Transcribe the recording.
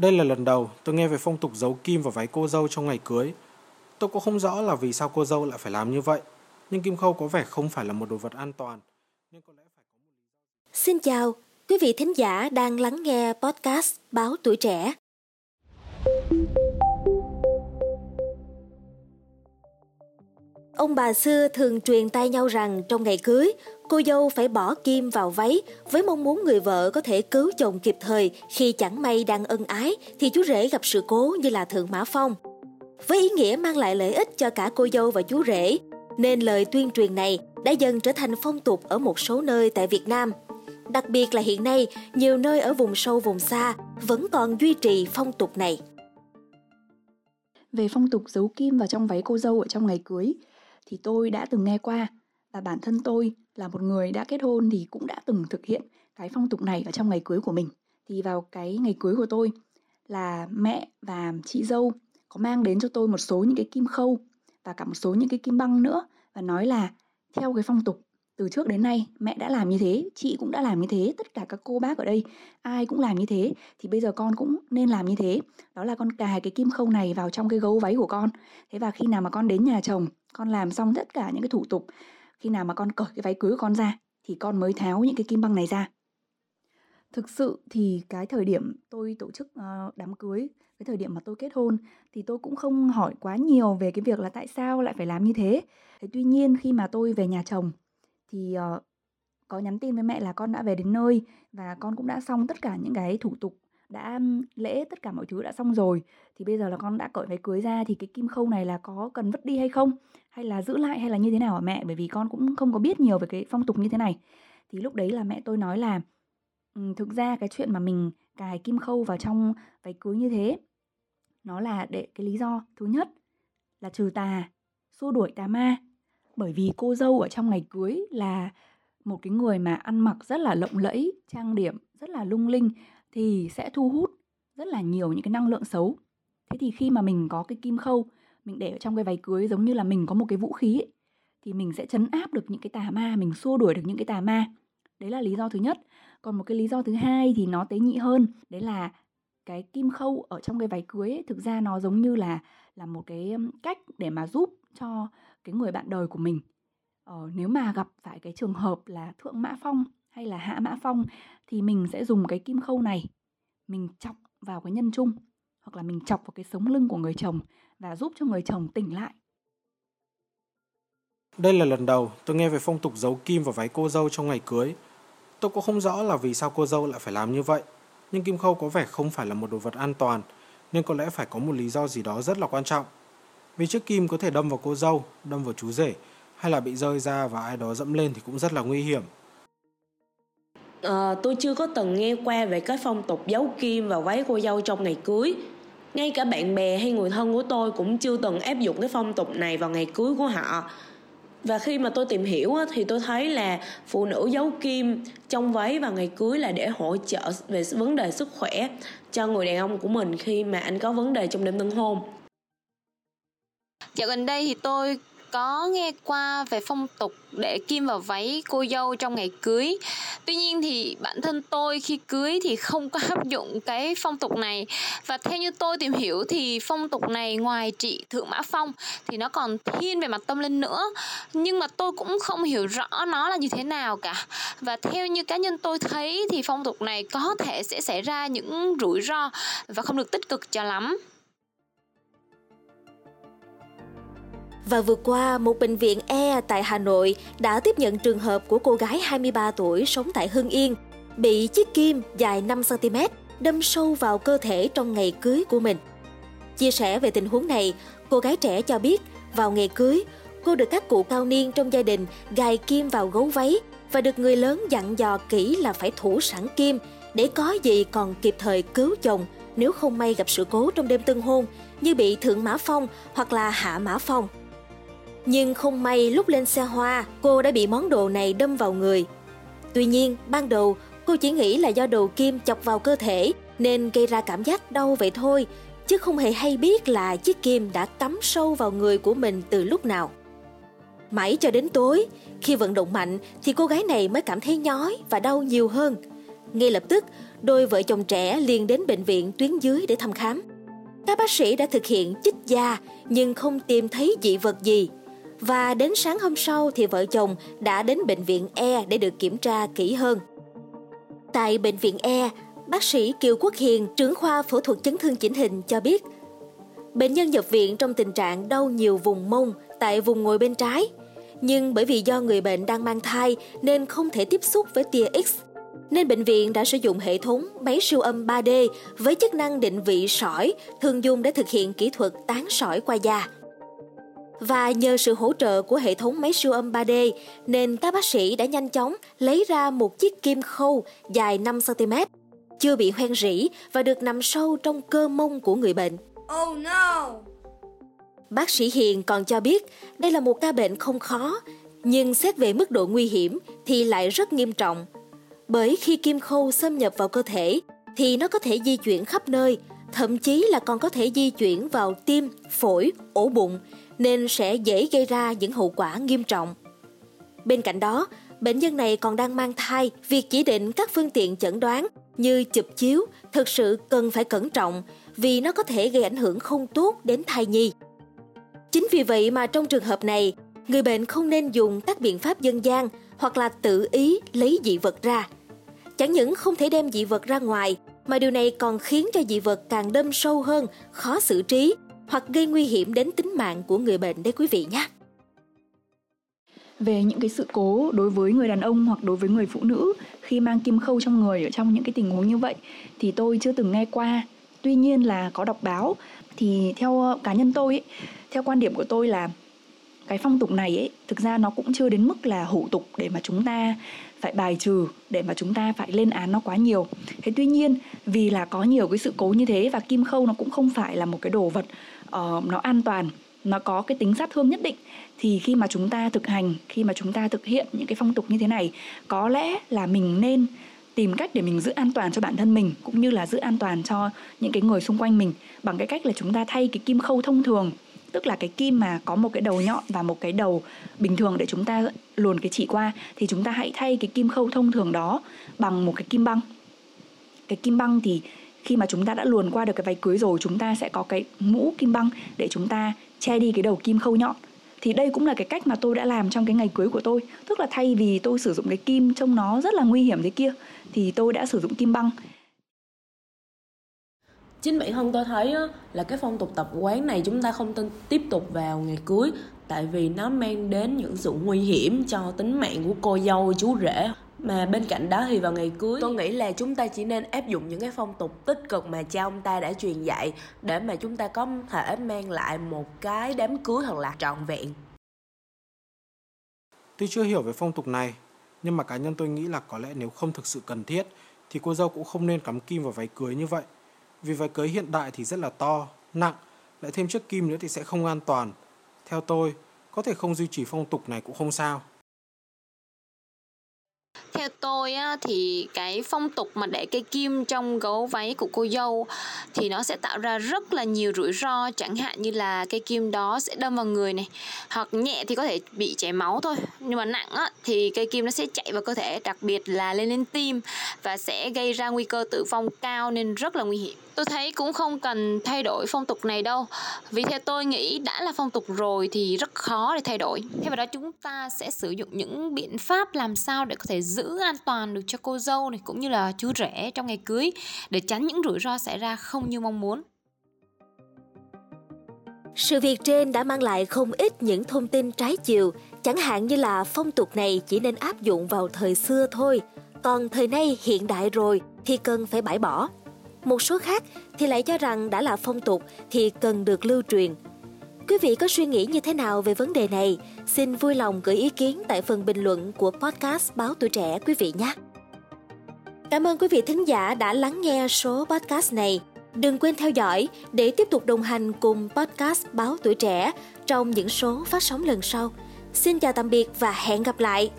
Đây là lần đầu tôi nghe về phong tục giấu kim vào váy cô dâu trong ngày cưới. Tôi cũng không rõ là vì sao cô dâu lại phải làm như vậy, nhưng kim khâu có vẻ không phải là một đồ vật an toàn. Nên có lẽ phải có một. Xin chào, quý vị thính giả đang lắng nghe podcast Báo Tuổi Trẻ. Ông bà xưa thường truyền tay nhau rằng trong ngày cưới, cô dâu phải bỏ kim vào váy với mong muốn người vợ có thể cứu chồng kịp thời khi chẳng may đang ân ái thì chú rể gặp sự cố như là Thượng Mã Phong. Với ý nghĩa mang lại lợi ích cho cả cô dâu và chú rể, nên lời tuyên truyền này đã dần trở thành phong tục ở một số nơi tại Việt Nam. Đặc biệt là hiện nay, nhiều nơi ở vùng sâu vùng xa vẫn còn duy trì phong tục này. Về phong tục giấu kim vào trong váy cô dâu ở trong ngày cưới, thì tôi đã từng nghe qua và bản thân tôi là một người đã kết hôn thì cũng đã từng thực hiện cái phong tục này ở trong ngày cưới của mình. Thì vào cái ngày cưới của tôi là mẹ và chị dâu có mang đến cho tôi một số những cái kim khâu và cả một số những cái kim băng nữa và nói là theo cái phong tục từ trước đến nay mẹ đã làm như thế, chị cũng đã làm như thế, tất cả các cô bác ở đây ai cũng làm như thế thì bây giờ con cũng nên làm như thế. Đó là con cài cái kim khâu này vào trong cái gấu váy của con. Thế và khi nào mà con đến nhà chồng, con làm xong tất cả những cái thủ tục, khi nào mà con cởi cái váy cưới của con ra thì con mới tháo những cái kim băng này ra. Thực sự thì cái thời điểm tôi tổ chức ờ, đám cưới, cái thời điểm mà tôi kết hôn thì tôi cũng không hỏi quá nhiều về cái việc là tại sao lại phải làm như thế. Thế tuy nhiên khi mà tôi về nhà chồng thì ờ, có nhắn tin với mẹ là con đã về đến nơi và con cũng đã xong tất cả những cái thủ tục đã lễ tất cả mọi thứ đã xong rồi, thì bây giờ là con đã cởi váy cưới ra thì cái kim khâu này là có cần vứt đi hay không? Hay là giữ lại hay là như thế nào hả mẹ? Bởi vì con cũng không có biết nhiều về cái phong tục như thế này. Thì lúc đấy là mẹ tôi nói là thực ra cái chuyện mà mình cài kim khâu vào trong váy cưới như thế, nó là để cái lý do thứ nhất là trừ tà, xua đuổi tà ma. Bởi vì cô dâu ở trong ngày cưới là một cái người mà ăn mặc rất là lộng lẫy, trang điểm rất là lung linh thì sẽ thu hút rất là nhiều những cái năng lượng xấu. Thế thì khi mà mình có cái kim khâu mình để ở trong cái váy cưới giống như là mình có một cái vũ khí ấy, thì mình sẽ chấn áp được những cái tà ma mình xua đuổi được những cái tà ma. Đấy là lý do thứ nhất. Còn một cái lý do thứ hai thì nó tế nhị hơn đấy là cái kim khâu ở trong cái váy cưới ấy, thực ra nó giống như là là một cái cách để mà giúp cho cái người bạn đời của mình. Ờ, nếu mà gặp phải cái trường hợp là thượng mã phong hay là hạ mã phong thì mình sẽ dùng cái kim khâu này mình chọc vào cái nhân trung hoặc là mình chọc vào cái sống lưng của người chồng và giúp cho người chồng tỉnh lại. Đây là lần đầu tôi nghe về phong tục giấu kim vào váy cô dâu trong ngày cưới. Tôi cũng không rõ là vì sao cô dâu lại phải làm như vậy, nhưng kim khâu có vẻ không phải là một đồ vật an toàn, nên có lẽ phải có một lý do gì đó rất là quan trọng. Vì chiếc kim có thể đâm vào cô dâu, đâm vào chú rể, hay là bị rơi ra và ai đó dẫm lên thì cũng rất là nguy hiểm. À, tôi chưa có từng nghe qua về cái phong tục giấu kim vào váy cô dâu trong ngày cưới. Ngay cả bạn bè hay người thân của tôi cũng chưa từng áp dụng cái phong tục này vào ngày cưới của họ. Và khi mà tôi tìm hiểu thì tôi thấy là phụ nữ giấu kim trong váy vào ngày cưới là để hỗ trợ về vấn đề sức khỏe cho người đàn ông của mình khi mà anh có vấn đề trong đêm tân hôn. Dạo gần đây thì tôi có nghe qua về phong tục để kim vào váy cô dâu trong ngày cưới tuy nhiên thì bản thân tôi khi cưới thì không có áp dụng cái phong tục này. Và theo như tôi tìm hiểu thì phong tục này ngoài trị thượng mã phong thì nó còn thiên về mặt tâm linh nữa. Nhưng mà tôi cũng không hiểu rõ nó là như thế nào cả. Và theo như cá nhân tôi thấy thì phong tục này có thể sẽ xảy ra những rủi ro và không được tích cực cho lắm. Và vừa qua, một bệnh viện E tại Hà Nội đã tiếp nhận trường hợp của cô gái 23 tuổi sống tại Hưng Yên bị chiếc kim dài 5cm đâm sâu vào cơ thể trong ngày cưới của mình. Chia sẻ về tình huống này, cô gái trẻ cho biết vào ngày cưới, cô được các cụ cao niên trong gia đình gài kim vào gấu váy và được người lớn dặn dò kỹ là phải thủ sẵn kim để có gì còn kịp thời cứu chồng nếu không may gặp sự cố trong đêm tân hôn như bị thượng mã phong hoặc là hạ mã phong. Nhưng không may lúc lên xe hoa, cô đã bị món đồ này đâm vào người. Tuy nhiên, ban đầu cô chỉ nghĩ là do đồ kim chọc vào cơ thể nên gây ra cảm giác đau vậy thôi, chứ không hề hay biết là chiếc kim đã cắm sâu vào người của mình từ lúc nào. Mãi cho đến tối, khi vận động mạnh thì cô gái này mới cảm thấy nhói và đau nhiều hơn. Ngay lập tức, đôi vợ chồng trẻ liền đến bệnh viện tuyến dưới để thăm khám. Các bác sĩ đã thực hiện chích da nhưng không tìm thấy dị vật gì. Và đến sáng hôm sau thì vợ chồng đã đến bệnh viện E để được kiểm tra kỹ hơn. Tại bệnh viện E, bác sĩ Kiều Quốc Hiền, trưởng khoa phẫu thuật chấn thương chỉnh hình cho biết, bệnh nhân nhập viện trong tình trạng đau nhiều vùng mông tại vùng ngồi bên trái. Nhưng bởi vì do người bệnh đang mang thai nên không thể tiếp xúc với tia X nên bệnh viện đã sử dụng hệ thống máy siêu âm 3D với chức năng định vị sỏi thường dùng để thực hiện kỹ thuật tán sỏi qua da. Và nhờ sự hỗ trợ của hệ thống máy siêu âm 3D nên các bác sĩ đã nhanh chóng lấy ra một chiếc kim khâu dài 5cm, chưa bị hoen rỉ và được nằm sâu trong cơ mông của người bệnh. Oh no! Bác sĩ Hiền còn cho biết đây là một ca bệnh không khó, nhưng xét về mức độ nguy hiểm thì lại rất nghiêm trọng – bởi khi kim khâu xâm nhập vào cơ thể thì nó có thể di chuyển khắp nơi, thậm chí là còn có thể di chuyển vào tim, phổi, ổ bụng nên sẽ dễ gây ra những hậu quả nghiêm trọng. Bên cạnh đó, bệnh nhân này còn đang mang thai, việc chỉ định các phương tiện chẩn đoán như chụp chiếu thực sự cần phải cẩn trọng vì nó có thể gây ảnh hưởng không tốt đến thai nhi. Chính vì vậy mà trong trường hợp này, người bệnh không nên dùng các biện pháp dân gian hoặc là tự ý lấy dị vật ra Chẳng những không thể đem dị vật ra ngoài, mà điều này còn khiến cho dị vật càng đâm sâu hơn, khó xử trí hoặc gây nguy hiểm đến tính mạng của người bệnh đấy quý vị nhé. Về những cái sự cố đối với người đàn ông hoặc đối với người phụ nữ khi mang kim khâu trong người ở trong những cái tình huống như vậy thì tôi chưa từng nghe qua. Tuy nhiên là có đọc báo thì theo ờ, cá nhân tôi ấy, theo quan điểm của tôi là cái phong tục này ấy thực ra nó cũng chưa đến mức là hủ tục để mà chúng ta phải bài trừ để mà chúng ta phải lên án nó quá nhiều. Thế tuy nhiên vì là có nhiều cái sự cố như thế và kim khâu nó cũng không phải là một cái đồ vật uh, nó an toàn nó có cái tính sát thương nhất định thì khi mà chúng ta thực hành khi mà chúng ta thực hiện những cái phong tục như thế này có lẽ là mình nên tìm cách để mình giữ an toàn cho bản thân mình cũng như là giữ an toàn cho những cái người xung quanh mình bằng cái cách là chúng ta thay cái kim khâu thông thường tức là cái kim mà có một cái đầu nhọn và một cái đầu bình thường để chúng ta luồn cái chỉ qua, thì chúng ta hãy thay cái kim khâu thông thường đó bằng một cái kim băng. Cái kim băng thì khi mà chúng ta đã luồn qua được cái váy cưới rồi, chúng ta sẽ có cái mũ kim băng để chúng ta che đi cái đầu kim khâu nhọn. Thì đây cũng là cái cách mà tôi đã làm trong cái ngày cưới của tôi. Tức là thay vì tôi sử dụng cái kim trông nó rất là nguy hiểm thế kia, thì tôi đã sử dụng kim băng chính bản thân tôi thấy á, là cái phong tục tập quán này chúng ta không tin tiếp tục vào ngày cưới tại vì nó mang đến những sự nguy hiểm cho tính mạng của cô dâu chú rể mà bên cạnh đó thì vào ngày cưới tôi nghĩ là chúng ta chỉ nên áp dụng những cái phong tục tích cực mà cha ông ta đã truyền dạy để mà chúng ta có thể mang lại một cái đám cưới thật là trọn vẹn Tuy chưa hiểu về phong tục này, nhưng mà cá nhân tôi nghĩ là có lẽ nếu không thực sự cần thiết thì cô dâu cũng không nên cắm kim vào váy cưới như vậy. Vì váy cưới hiện đại thì rất là to, nặng, lại thêm chiếc kim nữa thì sẽ không an toàn. Theo tôi, có thể không duy trì phong tục này cũng không sao. Theo tôi á, thì cái phong tục mà để cây kim trong gấu váy của cô dâu thì nó sẽ tạo ra rất là nhiều rủi ro chẳng hạn như là cây kim đó sẽ đâm vào người này hoặc nhẹ thì có thể bị chảy máu thôi nhưng mà nặng á, thì cây kim nó sẽ chạy vào cơ thể đặc biệt là lên lên tim và sẽ gây ra nguy cơ tử vong cao nên rất là nguy hiểm tôi thấy cũng không cần thay đổi phong tục này đâu. Vì theo tôi nghĩ đã là phong tục rồi thì rất khó để thay đổi. Thay vào đó chúng ta sẽ sử dụng những biện pháp làm sao để có thể giữ an toàn được cho cô dâu này cũng như là chú rể trong ngày cưới để tránh những rủi ro xảy ra không như mong muốn. Sự việc trên đã mang lại không ít những thông tin trái chiều, chẳng hạn như là phong tục này chỉ nên áp dụng vào thời xưa thôi, còn thời nay hiện đại rồi thì cần phải bãi bỏ. Một số khác thì lại cho rằng đã là phong tục thì cần được lưu truyền. Quý vị có suy nghĩ như thế nào về vấn đề này? Xin vui lòng gửi ý kiến tại phần bình luận của podcast Báo Tuổi Trẻ quý vị nhé. Cảm ơn quý vị thính giả đã lắng nghe số podcast này. Đừng quên theo dõi để tiếp tục đồng hành cùng podcast Báo Tuổi Trẻ trong những số phát sóng lần sau. Xin chào tạm biệt và hẹn gặp lại!